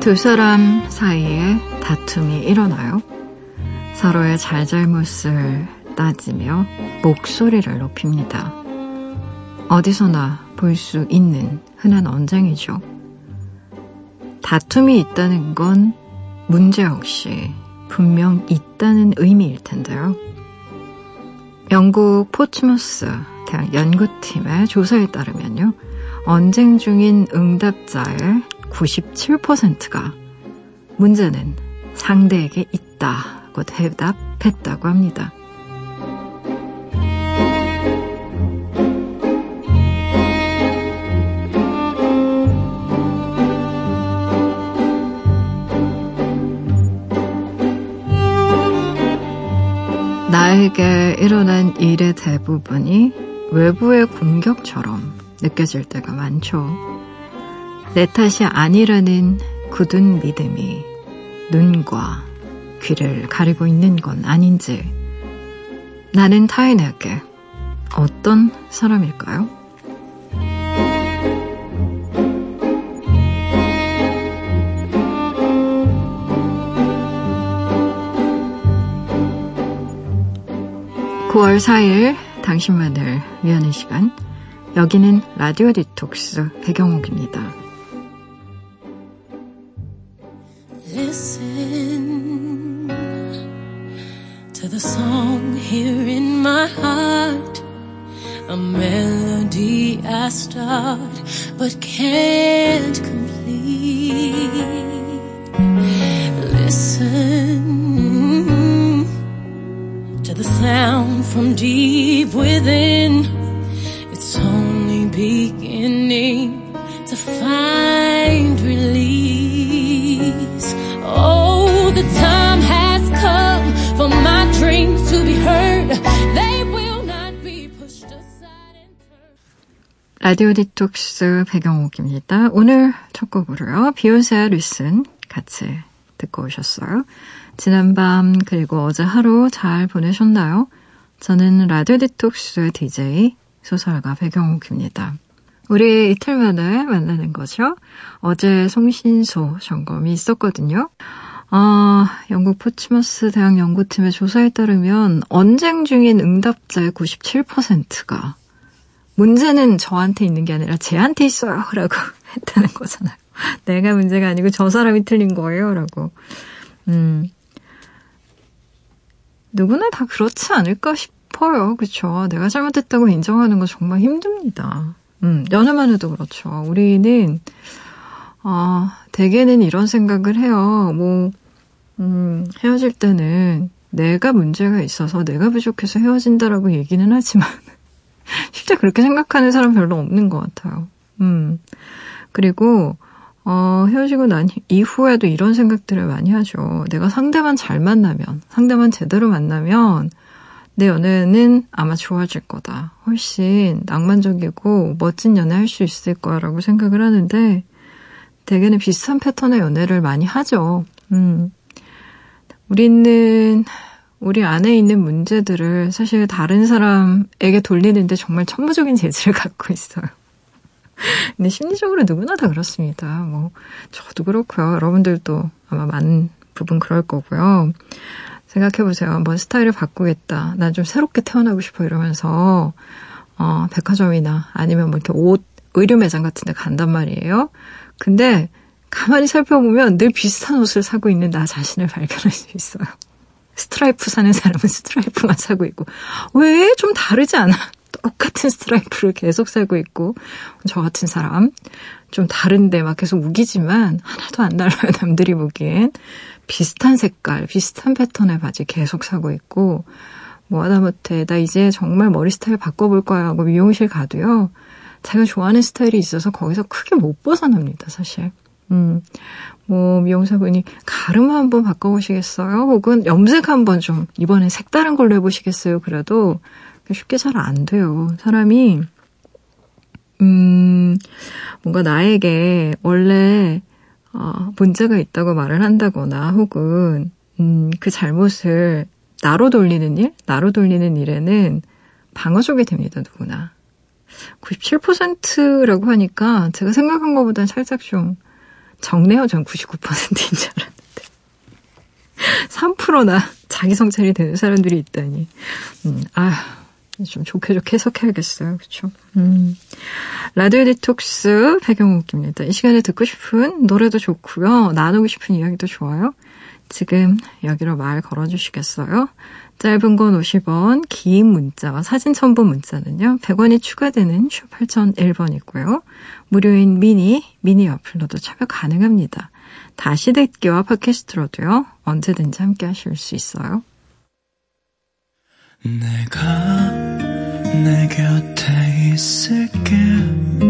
두 사람 사이에 다툼이 일어나요. 서로의 잘잘못을 따지며 목소리를 높입니다. 어디서나 볼 수 있는 흔한 언쟁이죠. 다툼이 있다는 건 문제 없이 분명 있다는 의미일 텐데요. 영국 포츠머스 대학 연구팀의 조사에 따르면요. 언쟁 중인 응답자의 97%가 문제는 상대에게 있다고 대답했다고 합니다. 나에게 일어난 일의 대부분이 외부의 공격처럼 느껴질 때가 많죠. 내 탓이 아니라는 굳은 믿음이 눈과 귀를 가리고 있는 건 아닌지 나는 타인에게 어떤 사람일까요? 9월 4일 당신만을 위하는 시간 여기는 라디오 디톡스 배경옥입니다. Listen to the song here in my heart A melody I start but can't complete Listen to the sound from deep within. It's only beginning 라디오 디톡스 배경옥입니다. 오늘 첫 곡으로요. 비욘세의 리슨 같이 듣고 오셨어요. 지난밤 그리고 어제 하루 잘 보내셨나요? 저는 라디오 디톡스의 DJ 소설가 배경옥입니다. 우리 이틀 만에 만나는 거죠. 어제 송신소 점검이 있었거든요. 아, 영국 포츠머스 대학 연구팀의 조사에 따르면 언쟁 중인 응답자의 97%가 문제는 저한테 있는 게 아니라 쟤한테 있어요. 라고 했다는 거잖아요. 내가 문제가 아니고 저 사람이 틀린 거예요. 라고. 음, 누구나 다 그렇지 않을까 싶어요. 그쵸? 내가 잘못했다고 인정하는 거 정말 힘듭니다. 음, 연애만 해도 그렇죠. 우리는, 아, 대개는 이런 생각을 해요. 뭐, 음, 헤어질 때는 내가 문제가 있어서 내가 부족해서 헤어진다라고 얘기는 하지만, 실제 그렇게 생각하는 사람 별로 없는 것 같아요. 음. 그리고, 어, 헤어지고 난 이후에도 이런 생각들을 많이 하죠. 내가 상대만 잘 만나면, 상대만 제대로 만나면, 내 연애는 아마 좋아질 거다. 훨씬 낭만적이고 멋진 연애 할 수 있을 거라고 생각을 하는데, 대개는 비슷한 패턴의 연애를 많이 하죠. 음. 우리는 우리 안에 있는 문제들을 사실 다른 사람에게 돌리는데 정말 천부적인 재질을 갖고 있어요. 근데 심리적으로 누구나 다 그렇습니다. 뭐, 저도 그렇고요. 여러분들도 아마 많은 부분 그럴 거고요. 생각해보세요. 한번 스타일을 바꾸겠다. 난 좀 새롭게 태어나고 싶어 이러면서, 어, 백화점이나 아니면 뭐 이렇게 옷, 의류 매장 같은 데 간단 말이에요. 근데 가만히 살펴보면 늘 비슷한 옷을 사고 있는 나 자신을 발견할 수 있어요. 스트라이프 사는 사람은 스트라이프만 사고 있고, 왜 좀 다르지 않아? 똑같은 스트라이프를 계속 사고 있고 저 같은 사람 좀 다른데 막 계속 우기지만 하나도 안 달라요 남들이 보기엔. 비슷한 색깔 비슷한 패턴의 바지 계속 사고 있고 뭐 하다못해 나 이제 정말 머리 스타일 바꿔볼 거야 하고 미용실 가도요. 자기가 좋아하는 스타일이 있어서 거기서 크게 못 벗어납니다 사실 음, 뭐, 미용사분이 가름 한번 바꿔보시겠어요? 혹은 염색 한번 좀, 이번엔 색다른 걸로 해보시겠어요? 그래도 쉽게 잘 안 돼요. 사람이, 음, 뭔가 나에게 원래, 어, 문제가 있다고 말을 한다거나 혹은, 음, 그 잘못을 나로 돌리는 일? 나로 돌리는 일에는 방어적이 됩니다, 누구나. 97%라고 하니까 제가 생각한 것보다는 살짝 좀 정내어 전 99%인 줄 알았는데. 3%나 자기 성찰이 되는 사람들이 있다니. 음, 아, 좀 좋게 좋게 해석해야겠어요. 그렇죠? 음. 라디오 디톡스 배경옥입니다. 이 시간에 듣고 싶은 노래도 좋고요. 나누고 싶은 이야기도 좋아요. 지금 여기로 말 걸어주시겠어요? 짧은 건 50원, 긴 문자와 사진 첨부 문자는요. 100원이 추가되는 슈 8001번이고요. 무료인 미니, 미니 어플로도 참여 가능합니다. 다시 듣기와 팟캐스트로도요. 언제든지 함께 하실 수 있어요. 내가 내 곁에 있을게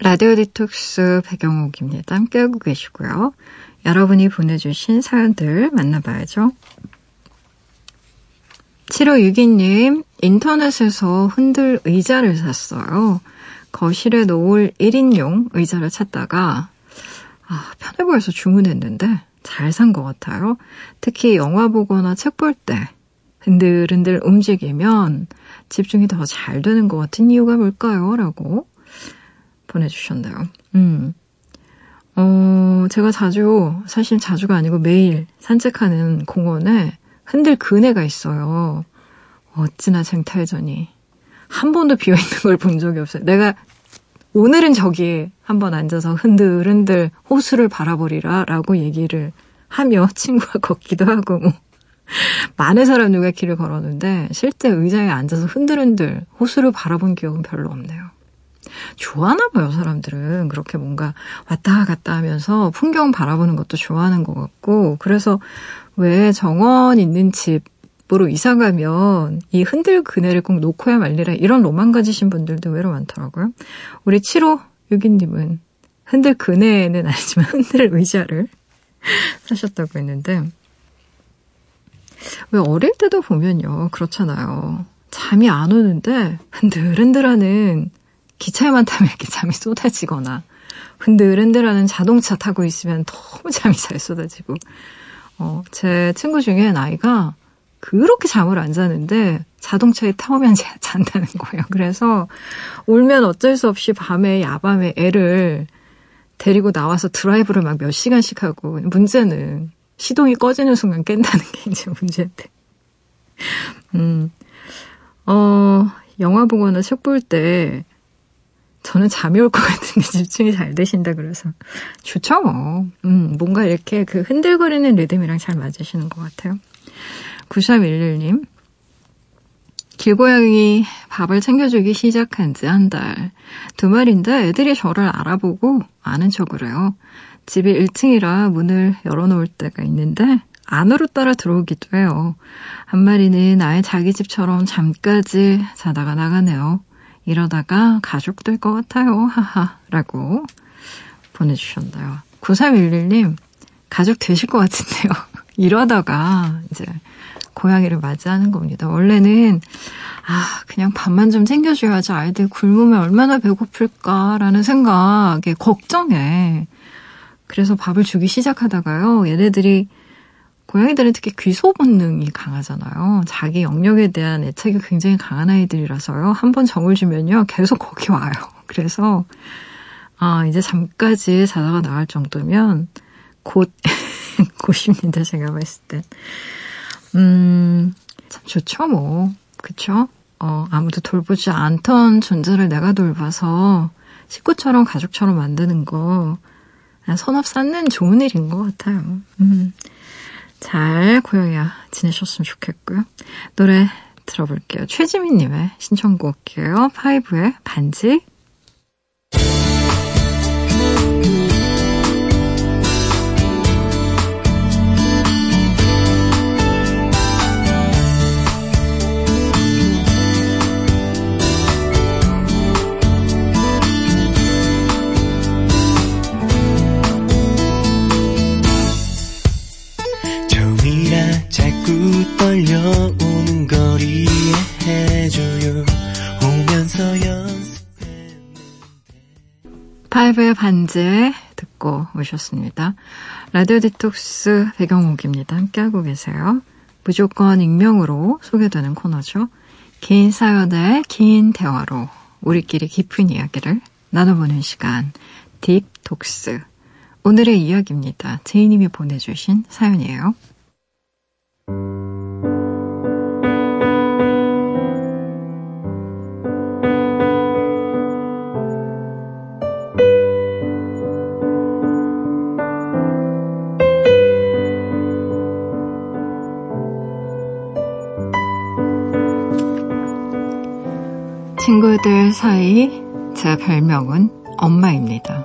라디오 디톡스 배경옥입니다. 함께하고 계시고요. 여러분이 보내주신 사연들 만나봐야죠. 7562님, 인터넷에서 흔들 의자를 샀어요. 거실에 놓을 1인용 의자를 찾다가, 아, 편해 보여서 주문했는데, 잘 산 것 같아요. 특히 영화 보거나 책 볼 때, 흔들흔들 움직이면 집중이 더 잘 되는 것 같은 이유가 뭘까요? 라고 보내주셨네요. 음. 어, 제가 자주, 사실 자주가 아니고 매일 산책하는 공원에 흔들 그네가 있어요. 어찌나 쟁탈전이. 한 번도 비어있는 걸 본 적이 없어요. 내가 오늘은 저기에 한 번 앉아서 흔들흔들 호수를 바라보리라 라고 얘기를 하며 친구와 걷기도 하고 뭐 많은 사람들과 길을 걸었는데 실제 의자에 앉아서 흔들흔들 호수를 바라본 기억은 별로 없네요. 좋아하나 봐요, 사람들은. 그렇게 뭔가 왔다 갔다 하면서 풍경 바라보는 것도 좋아하는 것 같고. 그래서 왜 정원 있는 집 으로 이사 가면 이 흔들 그네를 꼭 놓고야 말리라 이런 로망 가지신 분들도 외로 많더라고요. 우리 7호 6인님은 흔들 그네는 아니지만 흔들 의자를 사셨다고 했는데 왜 어릴 때도 보면요. 그렇잖아요. 잠이 안 오는데 흔들흔들하는 기차에만 타면 이렇게 잠이 쏟아지거나 흔들흔들하는 자동차 타고 있으면 너무 잠이 잘 쏟아지고 어, 제 친구 중에 나이가 그렇게 잠을 안 자는데 자동차에 타오면 잔다는 거예요. 그래서 울면 어쩔 수 없이 밤에 야밤에 애를 데리고 나와서 드라이브를 막 몇 시간씩 하고 문제는 시동이 꺼지는 순간 깬다는 게 이제 문제인데. 음, 어, 영화 보거나 책 볼 때, 저는 잠이 올 것 같은데 집중이 잘 되신다 그래서 좋죠 뭐. 음, 뭔가 이렇게 그 흔들거리는 리듬이랑 잘 맞으시는 것 같아요. 9311님. 길고양이 밥을 챙겨주기 시작한 지 한 달. 두 마리인데 애들이 저를 알아보고 아는 척을 해요. 집이 1층이라 문을 열어놓을 때가 있는데 안으로 따라 들어오기도 해요. 한 마리는 아예 자기 집처럼 잠까지 자다가 나가네요. 이러다가 가족 될 것 같아요. 하하. 라고 보내주셨나요. 9311님, 가족 되실 것 같은데요. 이러다가 이제 고양이를 맞이하는 겁니다. 원래는 아, 그냥 밥만 좀 챙겨줘야지 아이들 굶으면 얼마나 배고플까라는 생각에 걱정해. 그래서 밥을 주기 시작하다가요, 얘네들이 고양이들은 특히 귀소 본능이 강하잖아요. 자기 영역에 대한 애착이 굉장히 강한 아이들이라서요. 한 번 정을 주면요, 계속 거기 와요. 그래서 아 이제 잠까지 자다가 나갈 정도면 곧 곧입니다. 제가 봤을 때. 음, 참 좋죠, 뭐. 그쵸? 어, 아무도 돌보지 않던 존재를 내가 돌봐서 식구처럼 가족처럼 만드는 거 선업 쌓는 좋은 일인 것 같아요. 음. 잘 고양이야 지내셨으면 좋겠고요. 노래 들어볼게요. 최지민님의 신청곡이에요. 파이브의 반지. 파이브의 반제 듣고 오셨습니다. 라디오 디톡스 배경옥입니다. 함께하고 계세요. 무조건 익명으로 소개되는 코너죠. 긴 사연의 긴 대화로 우리끼리 깊은 이야기를 나눠보는 시간 딥톡스 오늘의 이야기입니다. 제이님이 보내주신 사연이에요. 친구들 사이 제 별명은 엄마입니다.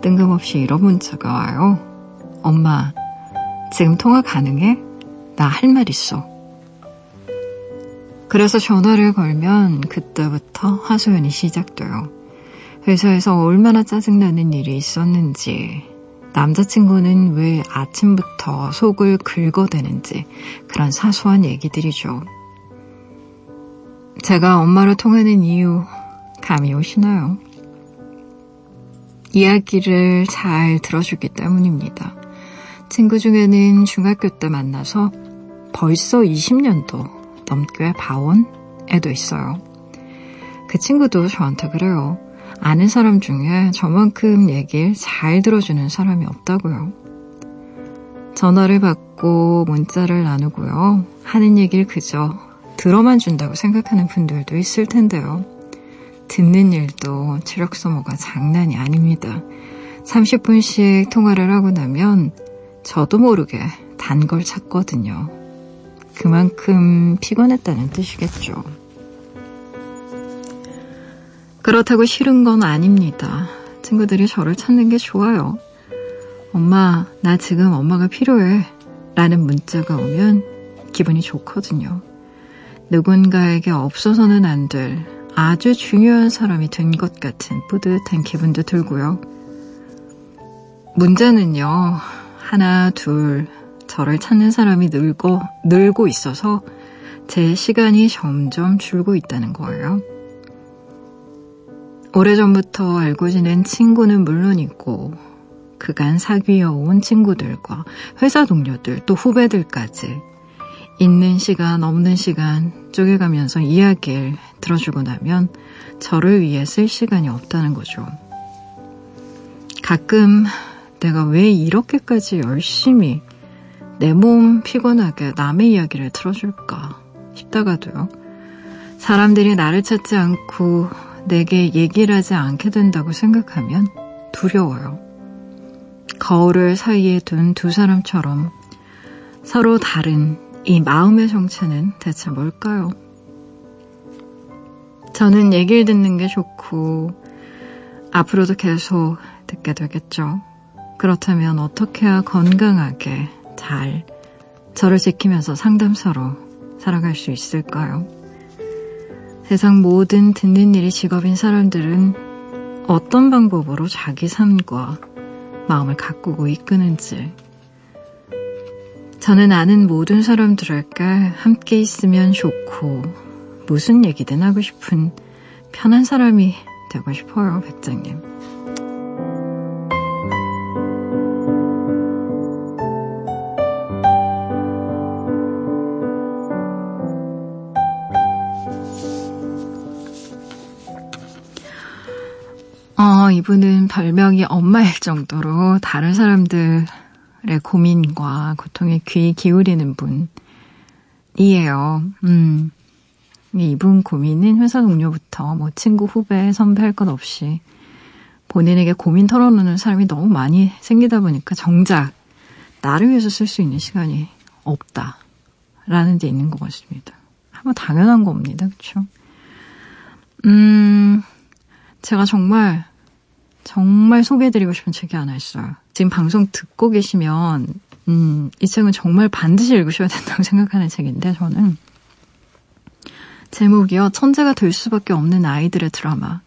뜬금없이 이런 문자가 와요. 엄마, 지금 통화 가능해? 나 할 말 있어. 그래서 전화를 걸면 그때부터 하소연이 시작돼요. 회사에서 얼마나 짜증나는 일이 있었는지, 남자친구는 왜 아침부터 속을 긁어대는지, 그런 사소한 얘기들이죠. 제가 엄마를 통하는 이유, 감이 오시나요? 이야기를 잘 들어주기 때문입니다. 친구 중에는 중학교 때 만나서 벌써 20년도 넘게 봐온 애도 있어요. 그 친구도 저한테 그래요. 아는 사람 중에 저만큼 얘기를 잘 들어주는 사람이 없다고요. 전화를 받고 문자를 나누고요. 하는 얘기를 그저 들어만 준다고 생각하는 분들도 있을 텐데요. 듣는 일도 체력 소모가 장난이 아닙니다. 30분씩 통화를 하고 나면 저도 모르게 단 걸 찾거든요. 그만큼 피곤했다는 뜻이겠죠. 그렇다고 싫은 건 아닙니다. 친구들이 저를 찾는 게 좋아요. 엄마, 나 지금 엄마가 필요해. 라는 문자가 오면 기분이 좋거든요. 누군가에게 없어서는 안 될 아주 중요한 사람이 된 것 같은 뿌듯한 기분도 들고요. 문제는요, 하나, 둘, 저를 찾는 사람이 늘고, 늘고 있어서 제 시간이 점점 줄고 있다는 거예요. 오래전부터 알고 지낸 친구는 물론이고, 그간 사귀어온 친구들과 회사 동료들 또 후배들까지 있는 시간, 없는 시간 쪼개가면서 이야기를 들어주고 나면 저를 위해 쓸 시간이 없다는 거죠. 가끔 내가 왜 이렇게까지 열심히 내 몸 피곤하게 남의 이야기를 들어줄까 싶다가도요. 사람들이 나를 찾지 않고 내게 얘기를 하지 않게 된다고 생각하면 두려워요. 거울을 사이에 둔 두 사람처럼 서로 다른 이 마음의 정체는 대체 뭘까요? 저는 얘기를 듣는 게 좋고 앞으로도 계속 듣게 되겠죠. 그렇다면 어떻게 해야 건강하게 잘 저를 지키면서 상담사로 살아갈 수 있을까요? 세상 모든 듣는 일이 직업인 사람들은 어떤 방법으로 자기 삶과 마음을 가꾸고 이끄는지 저는 아는 모든 사람들에게 함께 있으면 좋고 무슨 얘기든 하고 싶은 편한 사람이 되고 싶어요, 백장님. 어, 이분은 별명이 엄마일 정도로 다른 사람들 고민과 고통에 귀 기울이는 분이에요. 음. 이분 고민은 회사 동료부터 뭐 친구, 후배, 선배 할 것 없이 본인에게 고민 털어놓는 사람이 너무 많이 생기다 보니까 정작 나를 위해서 쓸 수 있는 시간이 없다. 라는 데 있는 것 같습니다. 아마 당연한 겁니다. 그쵸? 음, 제가 정말, 정말 소개해드리고 싶은 책이 하나 있어요. 지금 방송 듣고 계시면 음, 이 책은 정말 반드시 읽으셔야 된다고 생각하는 책인데 저는 제목이요. 천재가 될 수밖에 없는 아이들의 드라마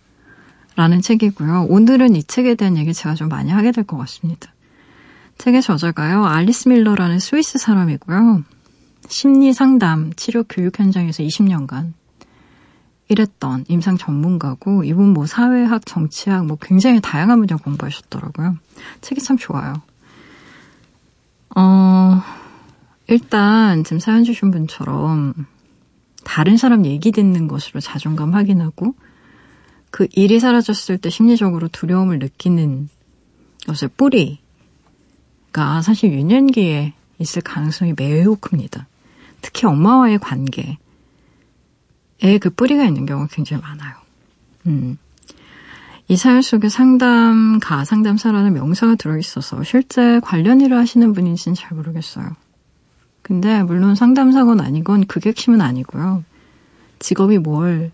라는 책이고요. 오늘은 이 책에 대한 얘기 제가 좀 많이 하게 될 것 같습니다. 책의 저자가요. 알리스 밀러라는 스위스 사람이고요. 심리 상담 치료 교육 현장에서 20년간 일했던 임상 전문가고 이분 뭐 사회학, 정치학 뭐 굉장히 다양한 분야 공부하셨더라고요. 책이 참 좋아요. 어, 일단 지금 사연 주신 분처럼 다른 사람 얘기 듣는 것으로 자존감 확인하고 그 일이 사라졌을 때 심리적으로 두려움을 느끼는 것의 뿌리가 사실 유년기에 있을 가능성이 매우 큽니다. 특히 엄마와의 관계에 그 뿌리가 있는 경우가 굉장히 많아요. 음. 이 사연 속에 상담가, 상담사라는 명사가 들어있어서 실제 관련 일을 하시는 분인지는 잘 모르겠어요. 근데 물론 상담사건 아니건 그게 핵심은 아니고요. 직업이 뭘,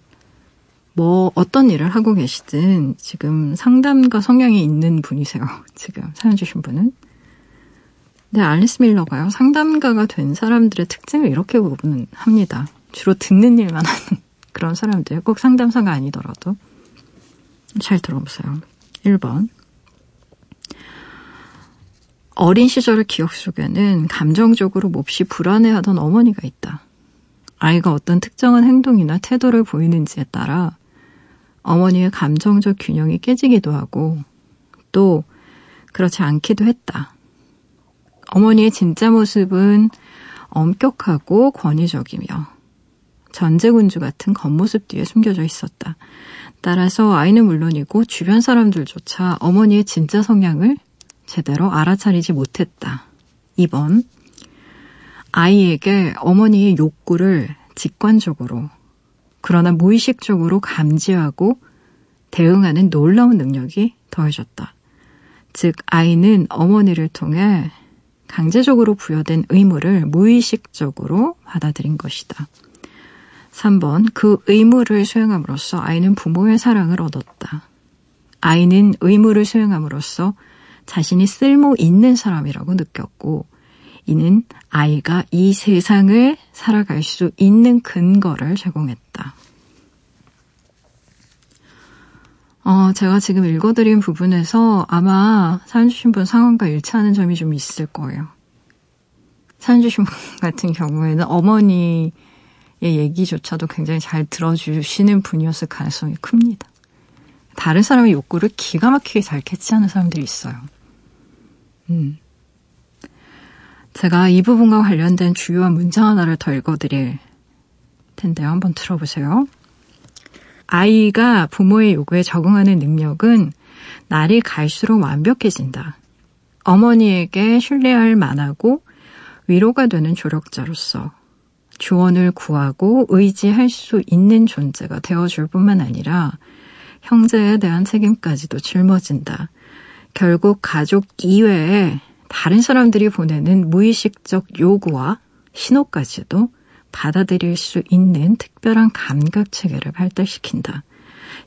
뭐, 어떤 일을 하고 계시든 지금 상담가 성향이 있는 분이세요. 지금 사연 주신 분은. 네, 알리스 밀러가요. 상담가가 된 사람들의 특징을 이렇게 구분합니다. 주로 듣는 일만 하는 그런 사람들. 꼭 상담사가 아니더라도. 잘 들어보세요. 1번. 어린 시절의 기억 속에는 감정적으로 몹시 불안해하던 어머니가 있다. 아이가 어떤 특정한 행동이나 태도를 보이는지에 따라 어머니의 감정적 균형이 깨지기도 하고 또 그렇지 않기도 했다. 어머니의 진짜 모습은 엄격하고 권위적이며 전제군주 같은 겉모습 뒤에 숨겨져 있었다. 따라서 아이는 물론이고 주변 사람들조차 어머니의 진짜 성향을 제대로 알아차리지 못했다. 2번. 아이에게 어머니의 욕구를 직관적으로 그러나 무의식적으로 감지하고 대응하는 놀라운 능력이 더해졌다. 즉, 아이는 어머니를 통해 강제적으로 부여된 의무를 무의식적으로 받아들인 것이다. 3번. 그 의무를 수행함으로써 아이는 부모의 사랑을 얻었다. 아이는 의무를 수행함으로써 자신이 쓸모 있는 사람이라고 느꼈고, 이는 아이가 이 세상을 살아갈 수 있는 근거를 제공했다. 어, 제가 지금 읽어드린 부분에서 아마 사연 주신 분 상황과 일치하는 점이 좀 있을 거예요. 사연 주신 분 같은 경우에는 어머니의 얘기조차도 굉장히 잘 들어주시는 분이었을 가능성이 큽니다. 다른 사람의 욕구를 기가 막히게 잘 캐치하는 사람들이 있어요. 음. 제가 이 부분과 관련된 주요한 문장 하나를 더 읽어드릴 텐데요. 한번 들어보세요. 아이가 부모의 요구에 적응하는 능력은 날이 갈수록 완벽해진다. 어머니에게 신뢰할 만하고 위로가 되는 조력자로서 조언을 구하고 의지할 수 있는 존재가 되어줄 뿐만 아니라 형제에 대한 책임까지도 짊어진다. 결국 가족 이외에 다른 사람들이 보내는 무의식적 요구와 신호까지도 받아들일 수 있는 특별한 감각 체계를 발달시킨다.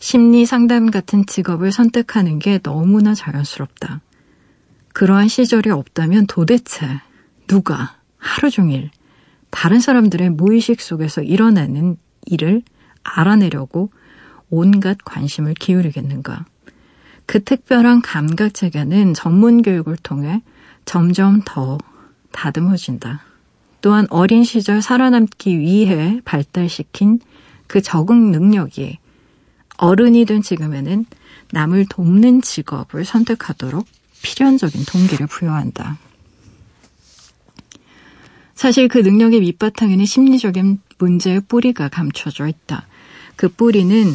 심리 상담 같은 직업을 선택하는 게 너무나 자연스럽다. 그러한 시절이 없다면 도대체 누가 하루 종일 다른 사람들의 무의식 속에서 일어나는 일을 알아내려고 온갖 관심을 기울이겠는가. 그 특별한 감각 체계는 전문 교육을 통해 점점 더 다듬어진다. 또한 어린 시절 살아남기 위해 발달시킨 그 적응 능력이 어른이 된 지금에는 남을 돕는 직업을 선택하도록 필연적인 동기를 부여한다. 사실 그 능력의 밑바탕에는 심리적인 문제의 뿌리가 감춰져 있다. 그 뿌리는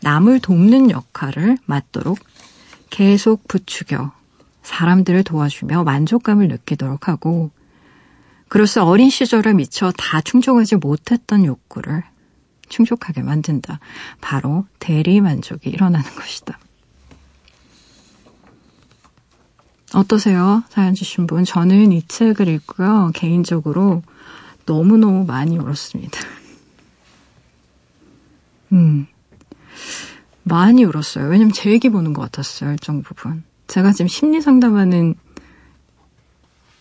남을 돕는 역할을 맡도록 계속 부추겨 사람들을 도와주며 만족감을 느끼도록 하고 그로써 어린 시절에 미처 다 충족하지 못했던 욕구를 충족하게 만든다. 바로 대리 만족이 일어나는 것이다. 어떠세요? 사연 주신 분. 저는 이 책을 읽고요. 개인적으로 너무너무 많이 울었습니다. 음. 많이 울었어요. 왜냐면 제 얘기 보는 것 같았어요. 일정 부분. 제가 지금 심리 상담하는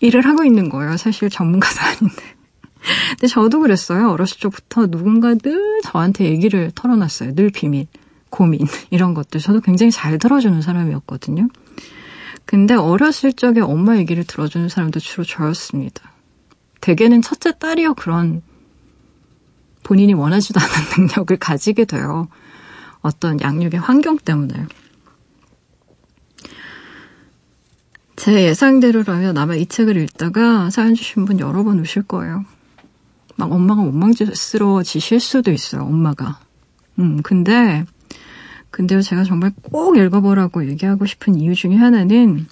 일을 하고 있는 거예요. 사실 전문가도 아닌데. 근데 저도 그랬어요. 어렸을 적부터 누군가 늘 저한테 얘기를 털어놨어요. 늘 비밀, 고민, 이런 것들. 저도 굉장히 잘 들어주는 사람이었거든요. 근데 어렸을 적에 엄마 얘기를 들어주는 사람도 주로 저였습니다. 대개는 첫째 딸이요 그런 본인이 원하지도 않은 능력을 가지게 돼요. 어떤 양육의 환경 때문에. 제 예상대로라면 아마 이 책을 읽다가 사연 주신 분 여러 번 우실 거예요. 막 엄마가 원망스러워지실 수도 있어요, 엄마가. 음, 근데, 근데요, 제가 정말 꼭 읽어보라고 얘기하고 싶은 이유 중에 하나는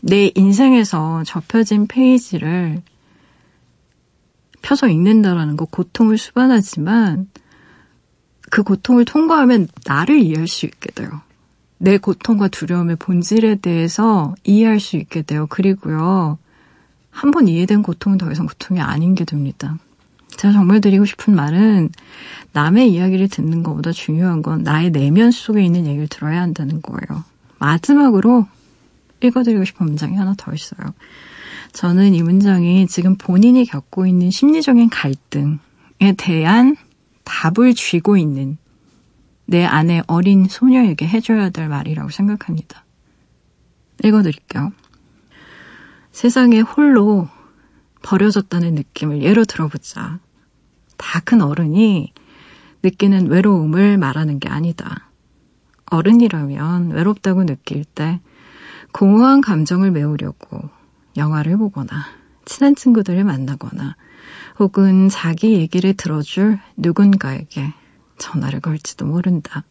내 인생에서 접혀진 페이지를 펴서 읽는다라는 거 고통을 수반하지만 그 고통을 통과하면 나를 이해할 수 있게 돼요. 내 고통과 두려움의 본질에 대해서 이해할 수 있게 돼요. 그리고요, 한 번 이해된 고통은 더 이상 고통이 아닌 게 됩니다. 제가 정말 드리고 싶은 말은 남의 이야기를 듣는 것보다 중요한 건 나의 내면 속에 있는 얘기를 들어야 한다는 거예요. 마지막으로 읽어드리고 싶은 문장이 하나 더 있어요. 저는 이 문장이 지금 본인이 겪고 있는 심리적인 갈등에 대한 답을 쥐고 있는 내 안에 어린 소녀에게 해줘야 될 말이라고 생각합니다. 읽어드릴게요. 세상에 홀로 버려졌다는 느낌을 예로 들어보자. 다 큰 어른이 느끼는 외로움을 말하는 게 아니다. 어른이라면 외롭다고 느낄 때 공허한 감정을 메우려고 영화를 보거나 친한 친구들을 만나거나 혹은 자기 얘기를 들어줄 누군가에게 전화를 걸지도 모른다.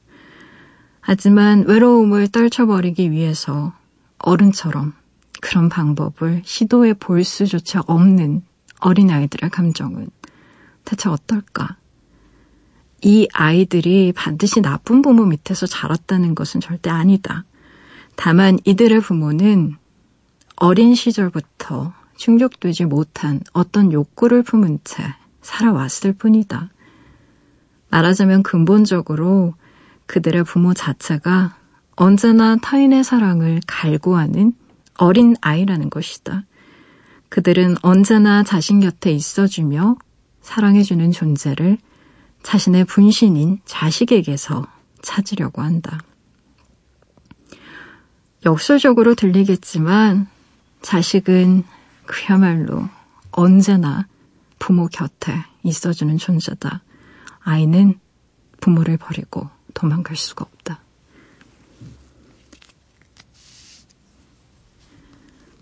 하지만 외로움을 떨쳐버리기 위해서 어른처럼 그런 방법을 시도해 볼 수조차 없는 어린아이들의 감정은 대체 어떨까? 이 아이들이 반드시 나쁜 부모 밑에서 자랐다는 것은 절대 아니다. 다만 이들의 부모는 어린 시절부터 충족되지 못한 어떤 욕구를 품은 채 살아왔을 뿐이다. 말하자면 근본적으로 그들의 부모 자체가 언제나 타인의 사랑을 갈구하는 어린 아이라는 것이다. 그들은 언제나 자신 곁에 있어주며 사랑해주는 존재를 자신의 분신인 자식에게서 찾으려고 한다. 역설적으로 들리겠지만 자식은 그야말로 언제나 부모 곁에 있어주는 존재다. 아이는 부모를 버리고 도망갈 수가 없다.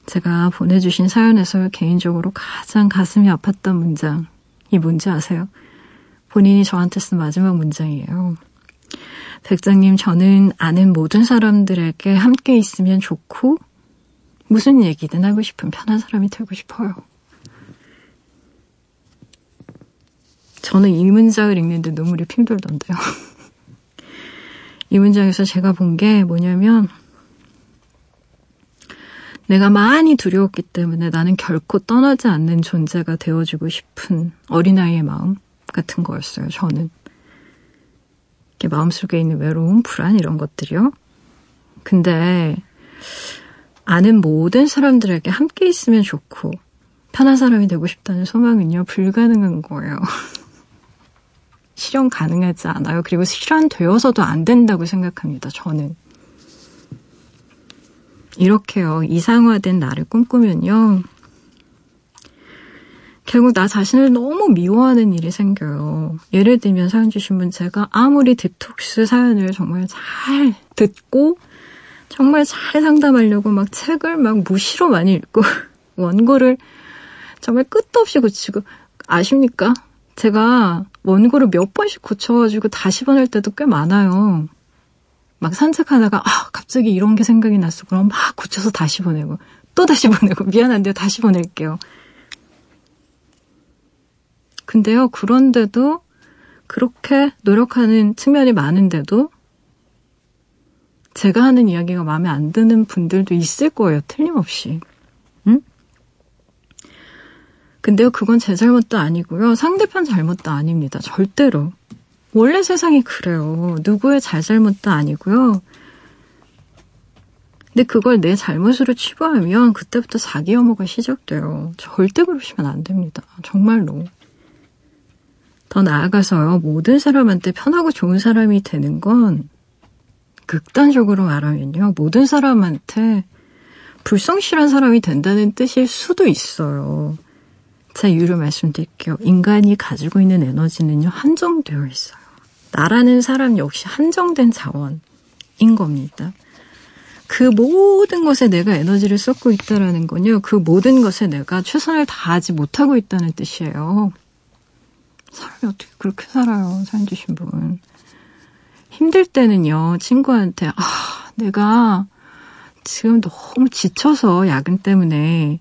제가 보내주신 사연에서 개인적으로 가장 가슴이 아팠던 문장, 이 뭔지 아세요? 본인이 저한테 쓴 마지막 문장이에요. 백장님, 저는 아는 모든 사람들에게 함께 있으면 좋고, 무슨 얘기든 하고 싶은 편한 사람이 되고 싶어요. 저는 이 문장을 읽는데 눈물이 핑 돌던데요. 이 문장에서 제가 본 게 뭐냐면, 내가 많이 두려웠기 때문에 나는 결코 떠나지 않는 존재가 되어주고 싶은 어린아이의 마음 같은 거였어요, 저는. 이렇게 마음속에 있는 외로움, 불안 이런 것들이요. 근데 아는 모든 사람들에게 함께 있으면 좋고 편한 사람이 되고 싶다는 소망은요, 불가능한 거예요. 실현 가능하지 않아요. 그리고 실현되어서도 안 된다고 생각합니다, 저는. 이렇게요, 이상화된 나를 꿈꾸면요, 결국 나 자신을 너무 미워하는 일이 생겨요. 예를 들면 사연 주신 분 제가 아무리 디톡스 사연을 정말 잘 듣고 정말 잘 상담하려고 막 책을 막 무시로 많이 읽고 원고를 정말 끝도 없이 고치고 아십니까? 제가 원고를 몇 번씩 고쳐가지고 다시 보낼 때도 꽤 많아요. 막 산책하다가 아 갑자기 이런 게 생각이 났어. 그럼 막 고쳐서 다시 보내고 또 다시 보내고 미안한데요 다시 보낼게요. 근데요, 그런데도 그렇게 노력하는 측면이 많은데도 제가 하는 이야기가 마음에 안 드는 분들도 있을 거예요, 틀림없이. 응? 근데요, 그건 제 잘못도 아니고요. 상대편 잘못도 아닙니다. 절대로. 원래 세상이 그래요. 누구의 잘잘못도 아니고요. 근데 그걸 내 잘못으로 치부하면 그때부터 자기 혐오가 시작돼요. 절대 그러시면 안 됩니다. 정말로. 더 나아가서요, 모든 사람한테 편하고 좋은 사람이 되는 건 극단적으로 말하면요, 모든 사람한테 불성실한 사람이 된다는 뜻일 수도 있어요. 제 이유를 말씀드릴게요. 인간이 가지고 있는 에너지는요, 한정되어 있어요. 나라는 사람 역시 한정된 자원인 겁니다. 그 모든 것에 내가 에너지를 쏟고 있다라는 건요, 그 모든 것에 내가 최선을 다하지 못하고 있다는 뜻이에요. 사람이 어떻게 그렇게 살아요, 사연 주신 분. 힘들 때는요, 친구한테, 아, 내가 지금 너무 지쳐서 야근 때문에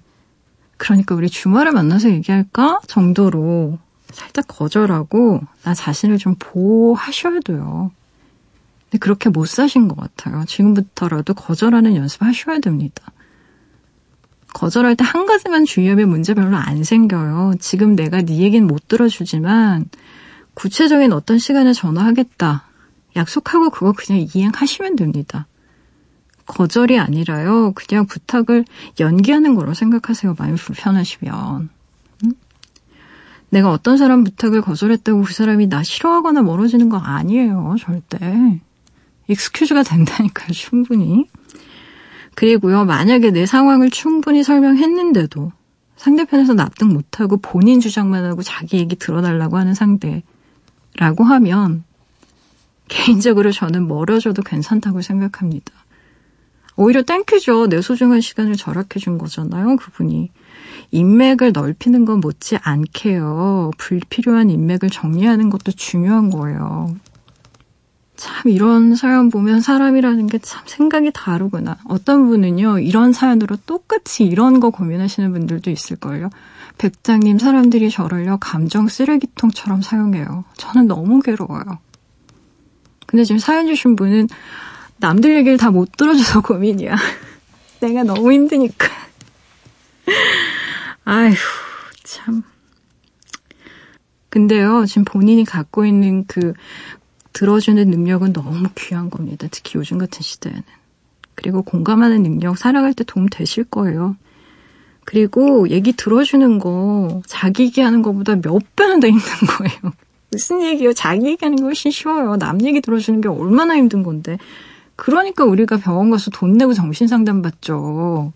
그러니까 우리 주말에 만나서 얘기할까? 정도로 살짝 거절하고 나 자신을 좀 보호하셔야 돼요. 근데 그렇게 못 사신 것 같아요. 지금부터라도 거절하는 연습 하셔야 됩니다. 거절할 때 한 가지만 주의하면 문제 별로 안 생겨요. 지금 내가 네 얘기는 못 들어주지만 구체적인 어떤 시간에 전화하겠다. 약속하고 그거 그냥 이행하시면 됩니다. 거절이 아니라요. 그냥 부탁을 연기하는 거로 생각하세요. 마음이 불편하시면. 응? 내가 어떤 사람 부탁을 거절했다고 그 사람이 나 싫어하거나 멀어지는 거 아니에요. 절대. excuse가 된다니까요. 충분히. 그리고요. 만약에 내 상황을 충분히 설명했는데도 상대편에서 납득 못하고 본인 주장만 하고 자기 얘기 들어달라고 하는 상대라고 하면 개인적으로 저는 멀어져도 괜찮다고 생각합니다. 오히려 thank you죠. 내 소중한 시간을 절약해 준 거잖아요. 그분이. 인맥을 넓히는 건 못지 않게요. 불필요한 인맥을 정리하는 것도 중요한 거예요. 참 이런 사연 보면 사람이라는 게 참 생각이 다르구나. 어떤 분은요, 이런 사연으로 똑같이 이런 거 고민하시는 분들도 있을걸요. 백장님, 사람들이 저를요, 감정 쓰레기통처럼 사용해요. 저는 너무 괴로워요. 근데 지금 사연 주신 분은 남들 얘기를 다 못 들어줘서 고민이야. 내가 너무 힘드니까. 아휴, 참. 근데요, 지금 본인이 갖고 있는 그 들어주는 능력은 너무 귀한 겁니다. 특히 요즘 같은 시대에는. 그리고 공감하는 능력 살아갈 때 도움 되실 거예요. 그리고 얘기 들어주는 거 자기 얘기하는 것보다 몇 배는 더 힘든 거예요. 무슨 얘기요? 자기 얘기하는 게 훨씬 쉬워요. 남 얘기 들어주는 게 얼마나 힘든 건데. 그러니까 우리가 병원 가서 돈 내고 정신 상담 받죠.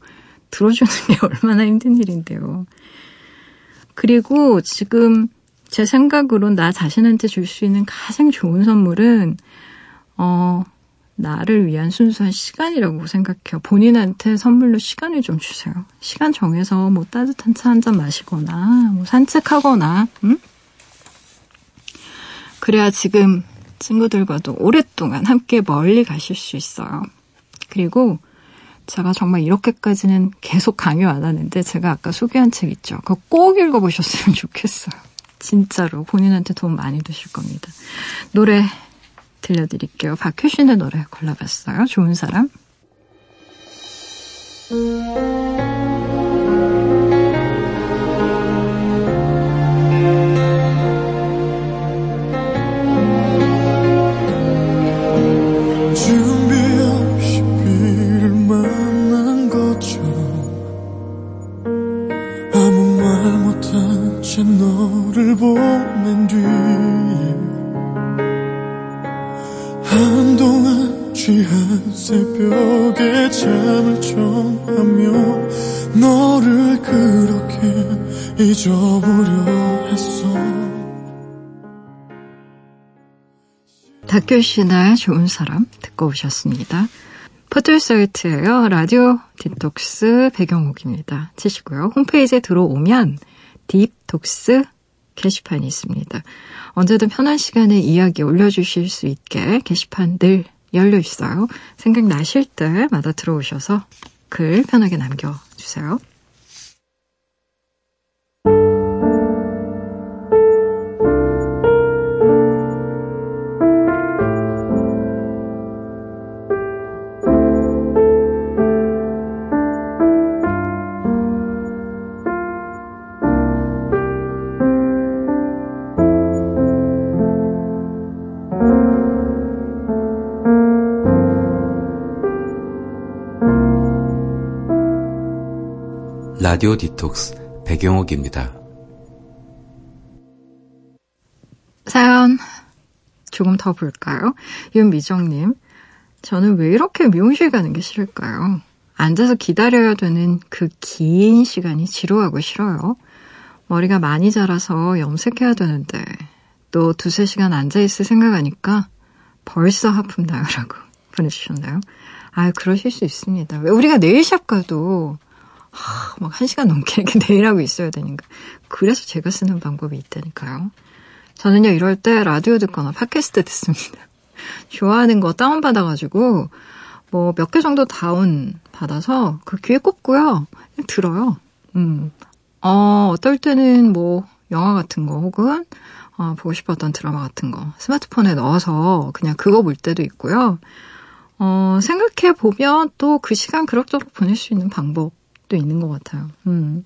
들어주는 게 얼마나 힘든 일인데요. 그리고 지금 제 생각으로 나 자신한테 줄 수 있는 가장 좋은 선물은, 어, 나를 위한 순수한 시간이라고 생각해요. 본인한테 선물로 시간을 좀 주세요. 시간 정해서 뭐 따뜻한 차 한 잔 마시거나, 뭐 산책하거나, 응? 그래야 지금 친구들과도 오랫동안 함께 멀리 가실 수 있어요. 그리고 제가 정말 이렇게까지는 계속 강요 안 하는데 제가 아까 소개한 책 있죠. 그거 꼭 읽어보셨으면 좋겠어요. 진짜로 본인한테 도움 많이 되실 겁니다. 노래 들려드릴게요. 박효신의 노래 골라봤어요. 좋은 사람. 보낸 뒤 한동안 취한 새벽에 잠을 청하며 너를 그렇게 잊어보려 했어 다큐시나의 좋은 사람 듣고 오셨습니다. 포털 사이트예요. 라디오 디톡스 배경옥입니다. 치시고요. 홈페이지에 들어오면 딥톡스 게시판이 있습니다. 언제든 편한 시간에 이야기 올려주실 수 있게 게시판 늘 열려 있어요. 생각나실 때마다 들어오셔서 글 편하게 남겨주세요. 라디오 디톡스 배경옥입니다. 사연 조금 더 볼까요? 윤미정님, 저는 왜 이렇게 미용실 가는 게 싫을까요? 앉아서 기다려야 되는 그 긴 시간이 지루하고 싫어요. 머리가 많이 자라서 염색해야 되는데 또 두세 시간 앉아있을 생각하니까 벌써 하품 나요 라고 보내주셨나요? 아, 그러실 수 있습니다. 왜 우리가 네일샵 가도 하, 막한 시간 넘게 이렇게 네일하고 있어야 되니까. 그래서 제가 쓰는 방법이 있다니까요. 저는요, 이럴 때 라디오 듣거나 팟캐스트 듣습니다. 좋아하는 거 다운받아가지고, 뭐, 몇 개 정도 다운 받아서 그 귀에 꼽고요. 들어요. 음. 어, 어떨 때는 뭐, 영화 같은 거 혹은, 어, 보고 싶었던 드라마 같은 거 스마트폰에 넣어서 그냥 그거 볼 때도 있고요. 어, 생각해 보면 또 그 시간 그럭저럭 보낼 수 있는 방법 도 있는 것 같아요. 음.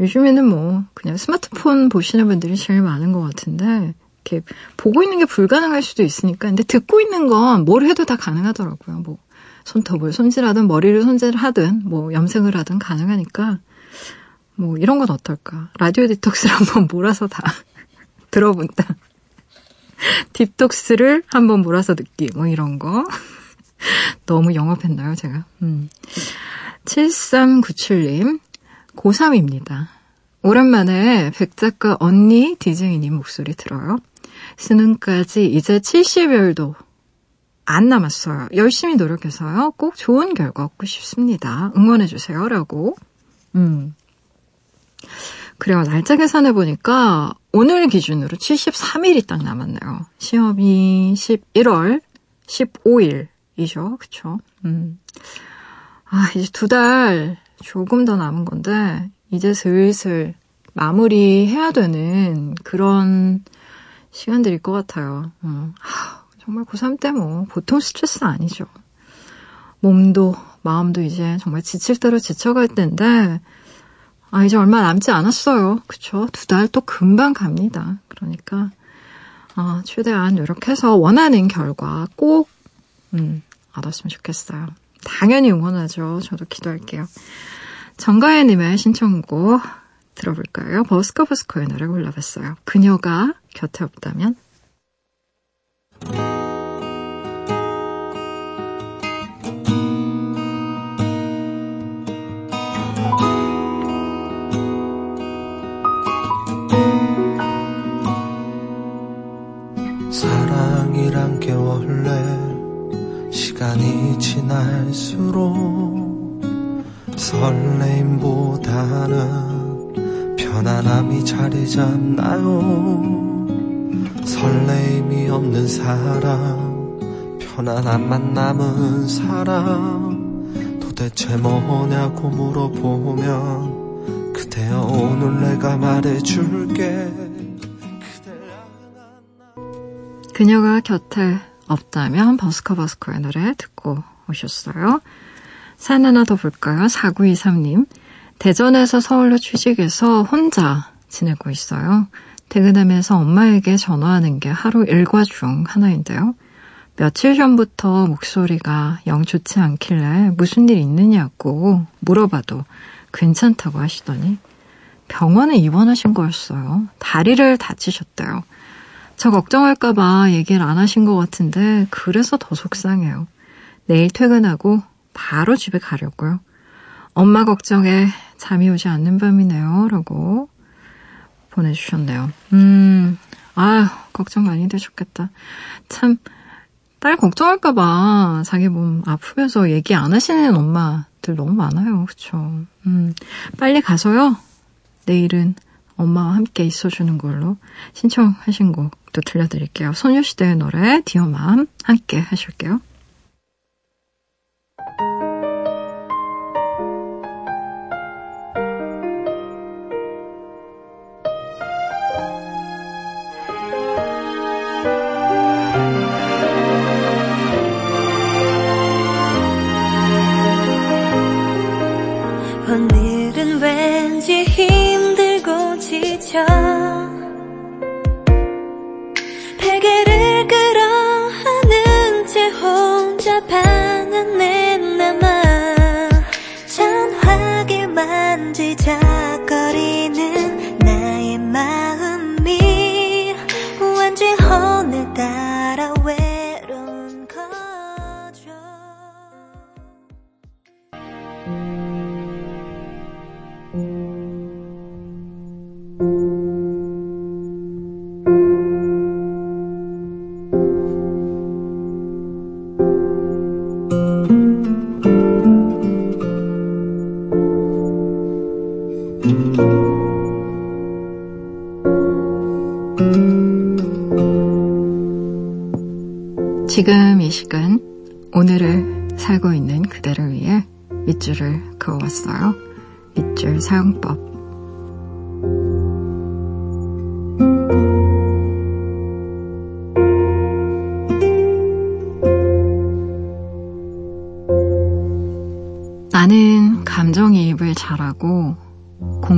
요즘에는 뭐 그냥 스마트폰 보시는 분들이 제일 많은 것 같은데 이렇게 보고 있는 게 불가능할 수도 있으니까 근데 듣고 있는 건 뭘 해도 다 가능하더라고요. 뭐 손톱을 손질하든 머리를 손질하든 뭐 염색을 하든 가능하니까 뭐 이런 건 어떨까? 라디오 디톡스를 한번 몰아서 다 들어본다. 딥톡스를 한번 몰아서 듣기 뭐 이런 거. 너무 영업했나요, 제가? 음. 7397님, 고3입니다. 오랜만에 백 작가 언니 디제이님 목소리 들어요. 수능까지 이제 70여일도 안 남았어요. 열심히 노력해서요. 꼭 좋은 결과 얻고 싶습니다. 응원해주세요. 라고. 음. 그래요. 날짜 계산해 보니까 오늘 기준으로 73일이 딱 남았네요. 시험이 11월 15일이죠. 그쵸? 음. 아, 이제 두 달 조금 더 남은 건데, 이제 슬슬 마무리해야 되는 그런 시간들일 것 같아요. 음. 하, 정말 고3 때 뭐, 보통 스트레스 아니죠. 몸도, 마음도 이제 정말 지칠 대로 지쳐갈 때인데, 아, 이제 얼마 남지 않았어요. 그쵸? 두 달 또 금방 갑니다. 그러니까, 어, 최대한 노력해서 원하는 결과 꼭, 음, 얻었으면 좋겠어요. 당연히 응원하죠. 저도 기도할게요. 정가혜님의 신청곡 들어볼까요? 버스커 버스커의 노래 골라봤어요. 그녀가 곁에 없다면? 설레임보다는 편안함이 자리 잡나요 설레임이 없는 사람 편안함만 남은 사람 도대체 뭐냐고 물어보면 그대여 오늘 내가 말해줄게 그녀가 곁에 없다면 버스커 버스커의 노래 듣고 오셨어요. 사연 하나 더 볼까요? 4923님. 대전에서 서울로 취직해서 혼자 지내고 있어요. 퇴근하면서 엄마에게 전화하는 게 하루 일과 중 하나인데요. 며칠 전부터 목소리가 영 좋지 않길래 무슨 일 있느냐고 물어봐도 괜찮다고 하시더니 병원에 입원하신 거였어요. 다리를 다치셨대요. 저 걱정할까봐 얘기를 안 하신 것 같은데 그래서 더 속상해요. 내일 퇴근하고 바로 집에 가려고요. 엄마 걱정에 잠이 오지 않는 밤이네요. 라고 보내주셨네요. 음, 아 걱정 많이 되셨겠다. 참, 딸 걱정할까봐 자기 몸 아프면서 얘기 안 하시는 엄마들 너무 많아요. 그쵸. 음, 빨리 가서요. 내일은 엄마와 함께 있어주는 걸로 신청하신 곡도 들려드릴게요. 소녀시대의 노래 디어맘 함께 하실게요.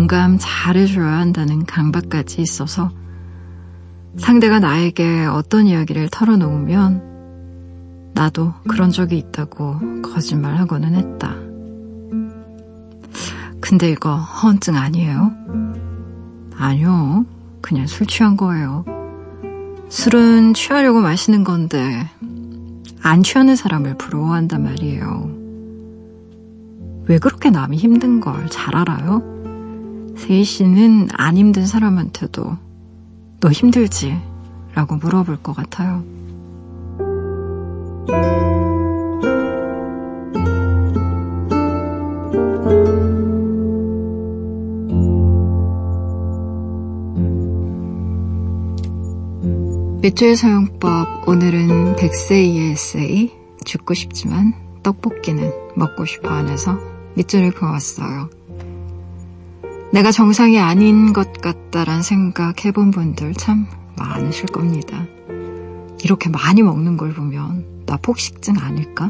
공감 잘해줘야 한다는 강박까지 있어서 상대가 나에게 어떤 이야기를 털어놓으면 나도 그런 적이 있다고 거짓말하고는 했다. 근데 이거 허언증 아니에요? 아니요. 그냥 술 취한 거예요. 술은 취하려고 마시는 건데 안 취하는 사람을 부러워한단 말이에요. 왜 그렇게 남이 힘든 걸 잘 알아요? 세희 씨는 안 힘든 사람한테도 너 힘들지? 라고 물어볼 것 같아요. 밑줄 사용법 오늘은 백세이의 에세이 죽고 싶지만 떡볶이는 먹고 싶어 안에서 밑줄을 그어왔어요. 내가 정상이 아닌 것 같다란 생각 해본 분들 참 많으실 겁니다. 이렇게 많이 먹는 걸 보면 나 폭식증 아닐까?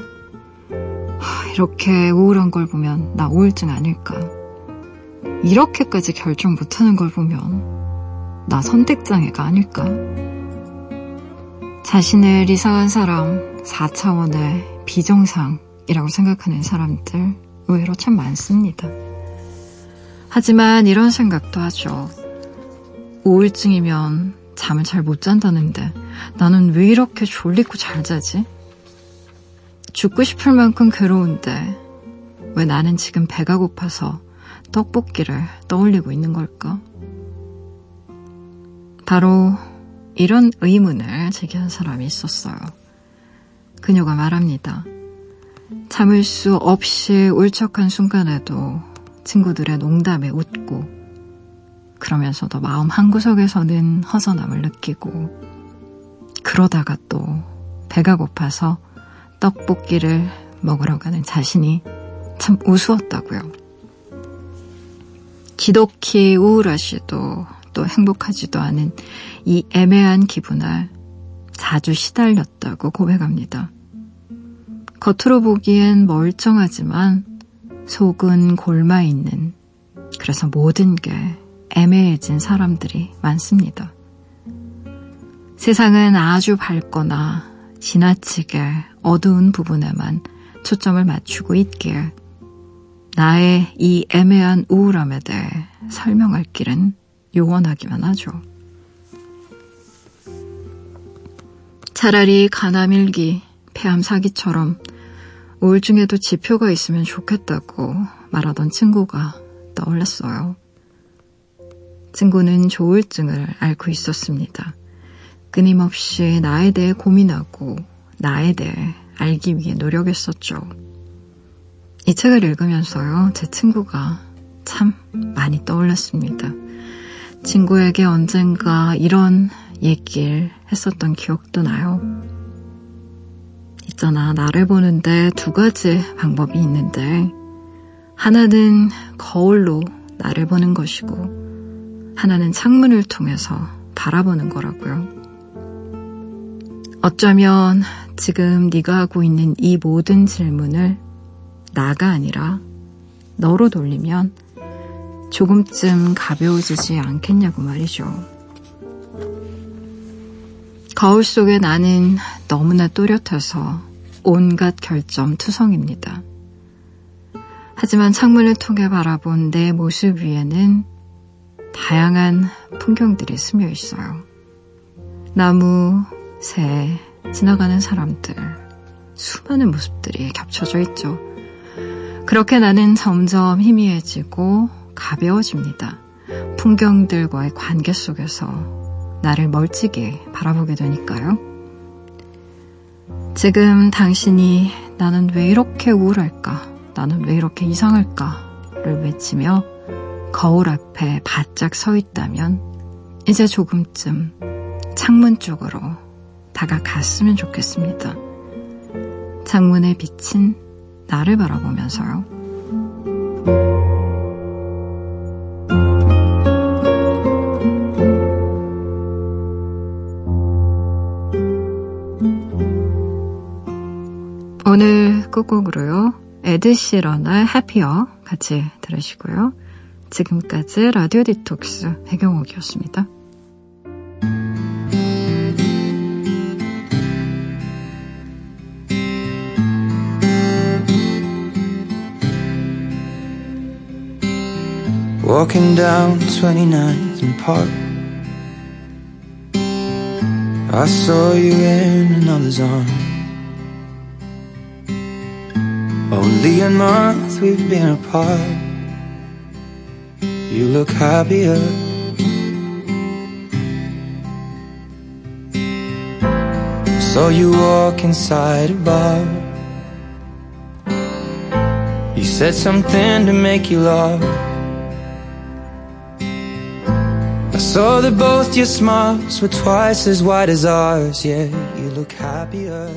이렇게 우울한 걸 보면 나 우울증 아닐까? 이렇게까지 결정 못하는 걸 보면 나 선택장애가 아닐까? 자신을 이상한 사람, 4차원의 비정상이라고 생각하는 사람들 의외로 참 많습니다. 하지만 이런 생각도 하죠. 우울증이면 잠을 잘 못 잔다는데 나는 왜 이렇게 졸리고 잘 자지? 죽고 싶을 만큼 괴로운데 왜 나는 지금 배가 고파서 떡볶이를 떠올리고 있는 걸까? 바로 이런 의문을 제기한 사람이 있었어요. 그녀가 말합니다. 참을 수 없이 울적한 순간에도 친구들의 농담에 웃고 그러면서도 마음 한구석에서는 허전함을 느끼고 그러다가 또 배가 고파서 떡볶이를 먹으러 가는 자신이 참 우스웠다고요. 지독히 우울하시도 또 행복하지도 않은 이 애매한 기분을 자주 시달렸다고 고백합니다. 겉으로 보기엔 멀쩡하지만 속은 골마 있는 그래서 모든 게 애매해진 사람들이 많습니다. 세상은 아주 밝거나 지나치게 어두운 부분에만 초점을 맞추고 있기에 나의 이 애매한 우울함에 대해 설명할 길은 요원하기만 하죠. 차라리 가나밀기, 폐암 사기처럼 우울증에도 지표가 있으면 좋겠다고 말하던 친구가 떠올랐어요. 친구는 조울증을 앓고 있었습니다. 끊임없이 나에 대해 고민하고 나에 대해 알기 위해 노력했었죠. 이 책을 읽으면서요, 제 친구가 참 많이 떠올랐습니다. 친구에게 언젠가 이런 얘기를 했었던 기억도 나요. 있잖아, 나를 보는데 두 가지 방법이 있는데, 하나는 거울로 나를 보는 것이고, 하나는 창문을 통해서 바라보는 거라고요. 어쩌면 지금 네가 하고 있는 이 모든 질문을 나가 아니라 너로 돌리면 조금쯤 가벼워지지 않겠냐고 말이죠. 거울 속에 나는 너무나 또렷해서 온갖 결점 투성입니다. 하지만 창문을 통해 바라본 내 모습 위에는 다양한 풍경들이 스며 있어요. 나무, 새, 지나가는 사람들, 수많은 모습들이 겹쳐져 있죠. 그렇게 나는 점점 희미해지고 가벼워집니다. 풍경들과의 관계 속에서 나를 멀찍이 바라보게 되니까요. 지금 당신이 나는 왜 이렇게 우울할까? 나는 왜 이렇게 이상할까? 를 외치며 거울 앞에 바짝 서 있다면 이제 조금쯤 창문 쪽으로 다가갔으면 좋겠습니다. 창문에 비친 나를 바라보면서요. 끝곡으로요. 에드시런의 해피어 같이 들으시고요. 지금까지 라디오 디톡스 배경옥이었습니다. Walking down 29th and Park I saw you in another's arms Only a month we've been apart. You look happier. Saw you walk inside a bar. You said something to make you laugh. I saw that both your smiles were twice as wide as ours. Yeah, you look happier